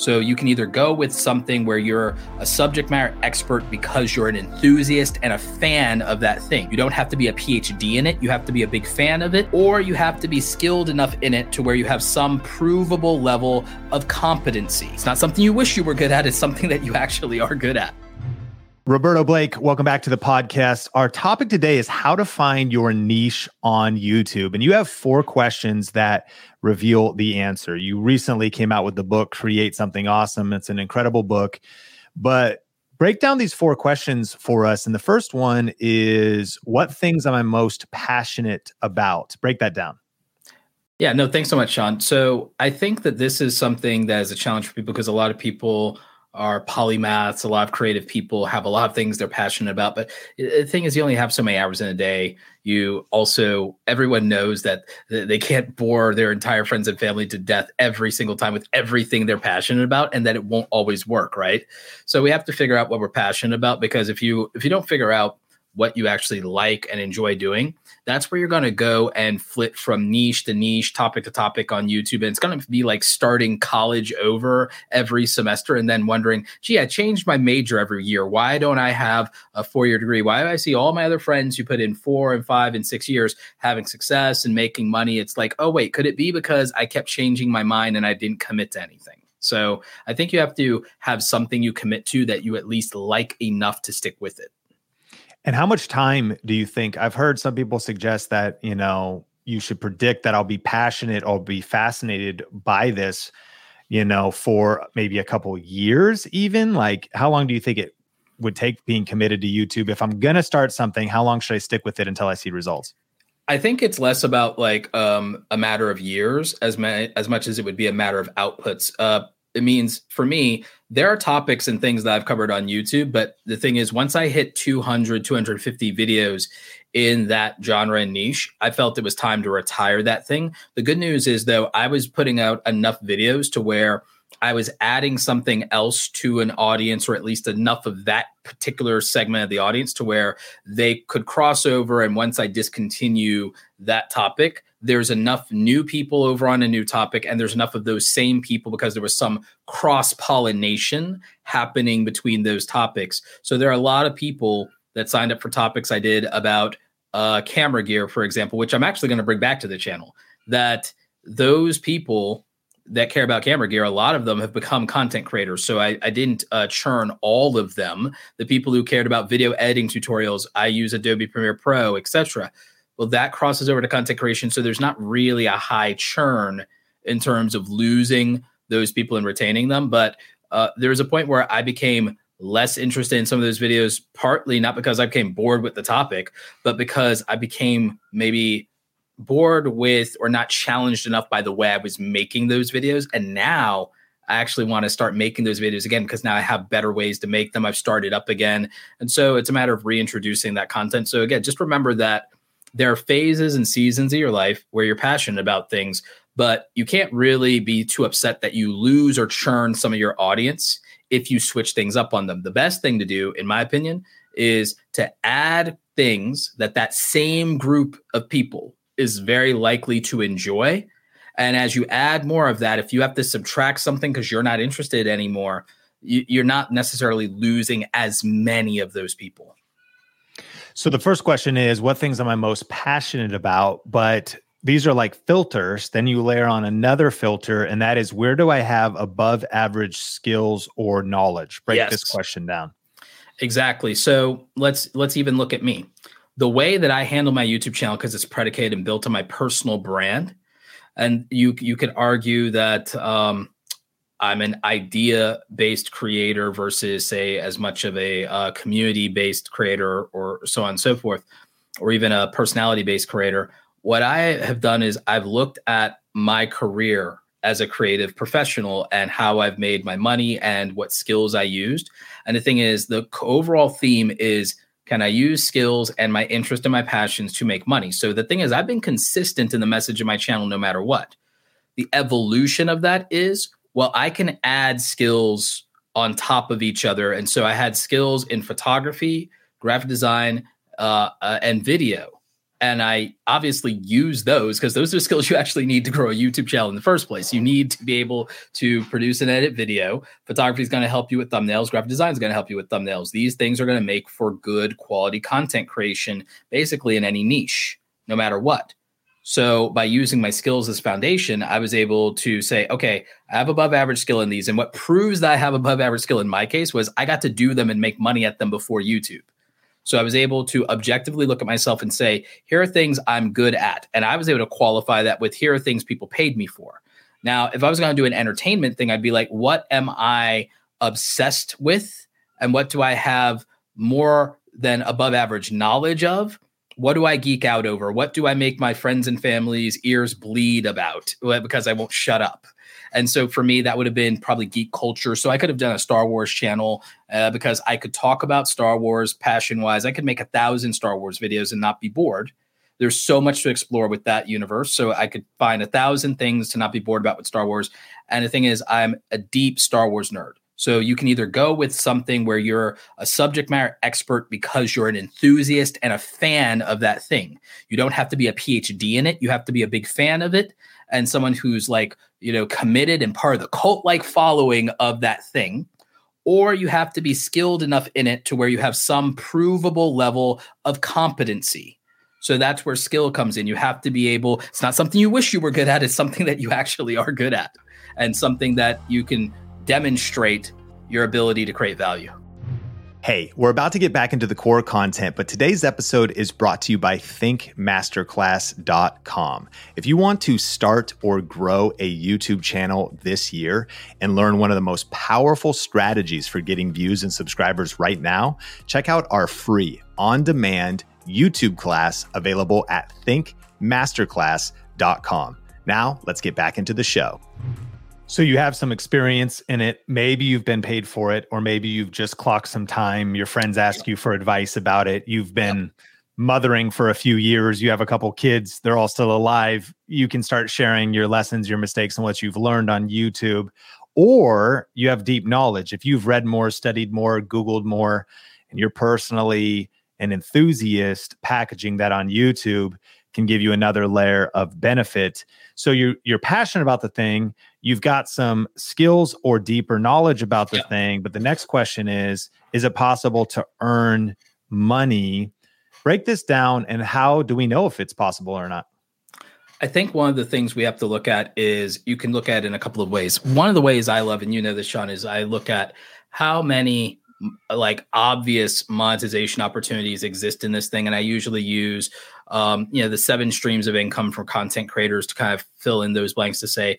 So you can either go with something where you're a subject matter expert because you're an enthusiast and a fan of that thing. You don't have to be a PhD in it, you have to be a big fan of it, or you have to be skilled enough in it to where you have some provable level of competency. It's not something you wish you were good at, it's something that you actually are good at. Roberto Blake, welcome back to the podcast. Our topic today is how to find your niche on YouTube. And you have four questions that reveal the answer. You recently came out with the book, Create Something Awesome. It's an incredible book. But break down these four questions for us. And the first one is What things am I most passionate about? Break that down. Yeah, no, thanks so much, Sean. So I think that this is something that is a challenge for people because a lot of people are polymaths. A lot of creative people have a lot of things they're passionate about. But the thing is, you only have so many hours in a day. You also, everyone knows that they can't bore their entire friends and family to death every single time with everything they're passionate about, and that it won't always work, right? So we have to figure out what we're passionate about because if you if you don't figure out what you actually like and enjoy doing, that's where you're going to go and flip from niche to niche, topic to topic on YouTube. And it's going to be like starting college over every semester and then wondering, gee, I changed my major every year. Why don't I have a four year degree? Why do I see all my other friends who put in four and five and six years having success and making money? It's like, oh, wait, could it be because I kept changing my mind and I didn't commit to anything? So I think you have to have something you commit to that you at least like enough to stick with it. And how much time do you think? I've heard some people suggest that, you know, you should predict that I'll be passionate or be fascinated by this, you know, for maybe a couple years, even. Like, how long do you think it would take being committed to YouTube? If I'm going to start something, how long should I stick with it until I see results? I think it's less about like um, a matter of years as, ma- as much as it would be a matter of outputs. Uh, it means for me there are topics and things that i've covered on youtube but the thing is once i hit 200 250 videos in that genre and niche i felt it was time to retire that thing. The good news is though i was putting out enough videos to where I was adding something else to an audience, or at least enough of that particular segment of the audience to where they could cross over. And once I discontinue that topic, there's enough new people over on a new topic, and there's enough of those same people because there was some cross pollination happening between those topics. So there are a lot of people that signed up for topics I did about uh, camera gear, for example, which I'm actually going to bring back to the channel. That those people that care about camera gear, a lot of them have become content creators. So I, I didn't uh, churn all of them. The people who cared about video editing tutorials, I use Adobe Premiere Pro, etc. Well, that crosses over to content creation. So there's not really a high churn in terms of losing those people and retaining them. But uh, there was a point where I became less interested in some of those videos, partly not because I became bored with the topic, but because I became maybe bored with or not challenged enough by the way I was making those videos. And now I actually want to start making those videos again because now I have better ways to make them. I've started up again. And so it's a matter of reintroducing that content. So again, just remember that there are phases and seasons of your life where you're passionate about things, but you can't really be too upset that you lose or churn some of your audience if you switch things up on them. The best thing to do, in my opinion, is to add things that that same group of people is very likely to enjoy. And as you add more of that, if you have to subtract something because you're not interested anymore, you, are not necessarily losing as many of those people. So the first question is what things am I most passionate about? But these are like filters. Then you layer on another filter, and that is where do I have above average skills or knowledge? Break yes. this question down. Exactly. So let's let's even look at me the way that I handle my YouTube channel because it's predicated and built on my personal brand, and you you could argue that um, I'm an idea based creator versus say as much of a uh, community based creator or so on and so forth, or even a personality based creator. What I have done is I've looked at my career as a creative professional and how I've made my money and what skills I used. And the thing is, the overall theme is can I use skills and my interest and my passions to make money? So the thing is, I've been consistent in the message of my channel no matter what. The evolution of that is, well, I can add skills on top of each other. And so I had skills in photography, graphic design, uh, uh, and video. And I obviously use those because those are skills you actually need to grow a YouTube channel in the first place. You need to be able to produce and edit video. Photography is going to help you with thumbnails. Graphic design is going to help you with thumbnails. These things are going to make for good quality content creation, basically in any niche, no matter what. So by using my skills as foundation, I was able to say, okay, I have above average skill in these. And what proves that I have above average skill in my case was I got to do them and make money at them before YouTube. So I was able to objectively look at myself and say, here are things I'm good at. And I was able to qualify that with here are things people paid me for. Now, if I was going to do an entertainment thing, I'd be like, what am I obsessed with? And what do I have more than above average knowledge of? What do I geek out over? What do I make my friends and family's ears bleed about because I won't shut up? And so for me, that would have been probably geek culture. So I could have done a Star Wars channel uh, because I could talk about Star Wars passion wise. I could make a thousand Star Wars videos and not be bored. There's so much to explore with that universe. So I could find a thousand things to not be bored about with Star Wars. And the thing is, I'm a deep Star Wars nerd. So you can either go with something where you're a subject matter expert because you're an enthusiast and a fan of that thing. You don't have to be a PhD in it. You have to be a big fan of it and someone who's like, you know, committed and part of the cult like following of that thing. Or you have to be skilled enough in it to where you have some provable level of competency. So that's where skill comes in. You have to be able, it's not something you wish you were good at, it's something that you actually are good at and something that you can demonstrate your ability to create value. Hey, we're about to get back into the core content, but today's episode is brought to you by thinkmasterclass.com. If you want to start or grow a YouTube channel this year and learn one of the most powerful strategies for getting views and subscribers right now, check out our free on demand YouTube class available at thinkmasterclass.com. Now, let's get back into the show. So you have some experience in it. Maybe you've been paid for it, or maybe you've just clocked some time. Your friends ask you for advice about it. You've been mothering for a few years. You have a couple kids. They're all still alive. You can start sharing your lessons, your mistakes, and what you've learned on YouTube. Or you have deep knowledge. If you've read more, studied more, Googled more, and you're personally an enthusiast, packaging that on YouTube can give you another layer of benefit. So you're you're passionate about the thing, you've got some skills or deeper knowledge about the yeah. thing, but the next question is is it possible to earn money? Break this down and how do we know if it's possible or not? I think one of the things we have to look at is you can look at it in a couple of ways. One of the ways I love, and you know this, Sean, is I look at how many like obvious monetization opportunities exist in this thing and i usually use um, you know the seven streams of income from content creators to kind of fill in those blanks to say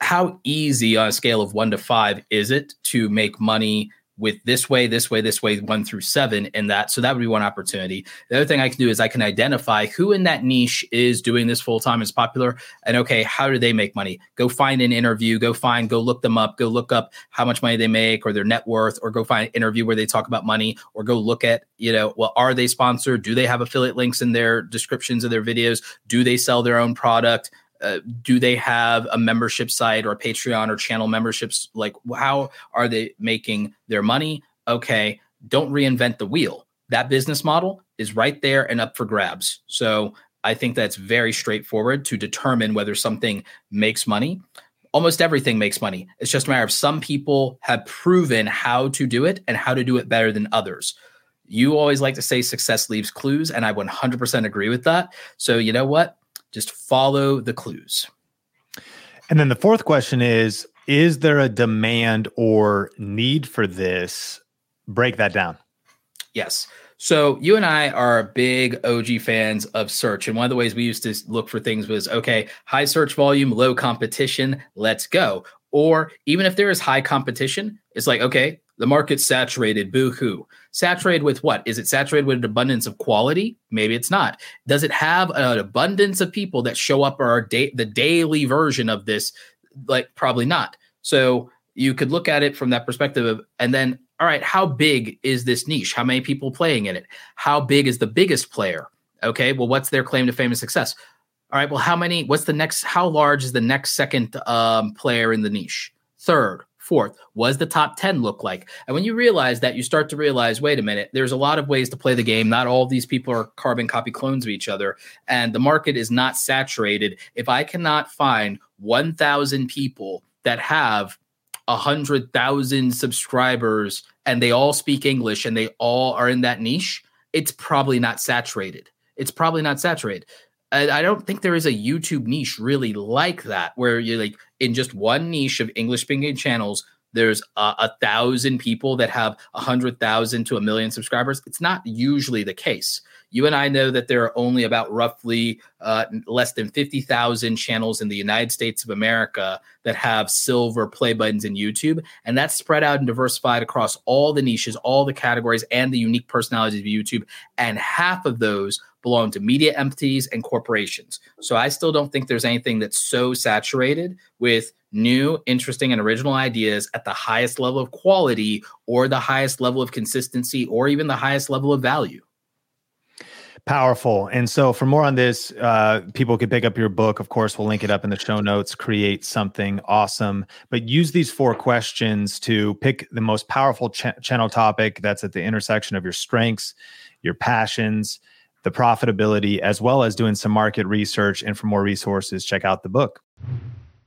how easy on a scale of one to five is it to make money with this way, this way, this way, one through seven and that. So that would be one opportunity. The other thing I can do is I can identify who in that niche is doing this full time is popular. And okay, how do they make money? Go find an interview, go find, go look them up, go look up how much money they make or their net worth, or go find an interview where they talk about money, or go look at, you know, well, are they sponsored? Do they have affiliate links in their descriptions of their videos? Do they sell their own product? Uh, do they have a membership site or Patreon or channel memberships? Like, how are they making their money? Okay, don't reinvent the wheel. That business model is right there and up for grabs. So I think that's very straightforward to determine whether something makes money. Almost everything makes money. It's just a matter of some people have proven how to do it and how to do it better than others. You always like to say success leaves clues, and I 100% agree with that. So, you know what? Just follow the clues. And then the fourth question is Is there a demand or need for this? Break that down. Yes. So you and I are big OG fans of search. And one of the ways we used to look for things was okay, high search volume, low competition, let's go. Or even if there is high competition, it's like, okay, the market's saturated, boo hoo. Saturated with what? Is it saturated with an abundance of quality? Maybe it's not. Does it have an abundance of people that show up or da- the daily version of this? Like, probably not. So you could look at it from that perspective of, and then, all right, how big is this niche? How many people playing in it? How big is the biggest player? Okay, well, what's their claim to fame and success? All right, well, how many? What's the next? How large is the next second um, player in the niche? Third, fourth? Was the top 10 look like? And when you realize that, you start to realize, wait a minute, there's a lot of ways to play the game. Not all of these people are carbon copy clones of each other. And the market is not saturated. If I cannot find 1,000 people that have 100,000 subscribers and they all speak English and they all are in that niche, it's probably not saturated. It's probably not saturated. I don't think there is a YouTube niche really like that, where you're like in just one niche of English speaking channels, there's a, a, thousand people that have a hundred thousand to a million subscribers. It's not usually the case. You and I know that there are only about roughly uh, less than 50,000 channels in the United States of America that have silver play buttons in YouTube. And that's spread out and diversified across all the niches, all the categories, and the unique personalities of YouTube. And half of those belong to media entities and corporations. So I still don't think there's anything that's so saturated with new, interesting, and original ideas at the highest level of quality or the highest level of consistency or even the highest level of value. Powerful. And so, for more on this, uh, people could pick up your book. Of course, we'll link it up in the show notes. Create something awesome. But use these four questions to pick the most powerful ch- channel topic that's at the intersection of your strengths, your passions, the profitability, as well as doing some market research. And for more resources, check out the book.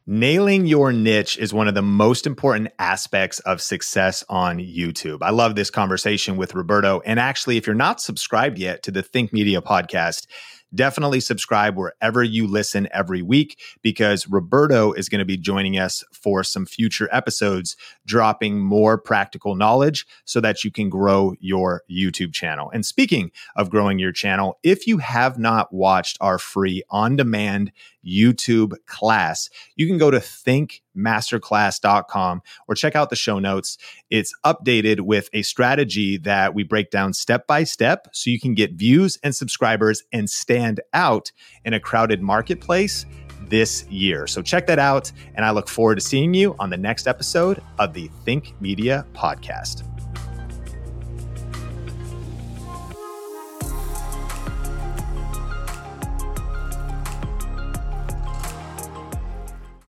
Nailing your niche is one of the most important aspects of success on YouTube. I love this conversation with Roberto. And actually, if you're not subscribed yet to the Think Media podcast, definitely subscribe wherever you listen every week because Roberto is going to be joining us for some future episodes, dropping more practical knowledge so that you can grow your YouTube channel. And speaking of growing your channel, if you have not watched our free on demand YouTube class, you can go to thinkmasterclass.com or check out the show notes. It's updated with a strategy that we break down step by step so you can get views and subscribers and stand out in a crowded marketplace this year. So check that out. And I look forward to seeing you on the next episode of the Think Media Podcast.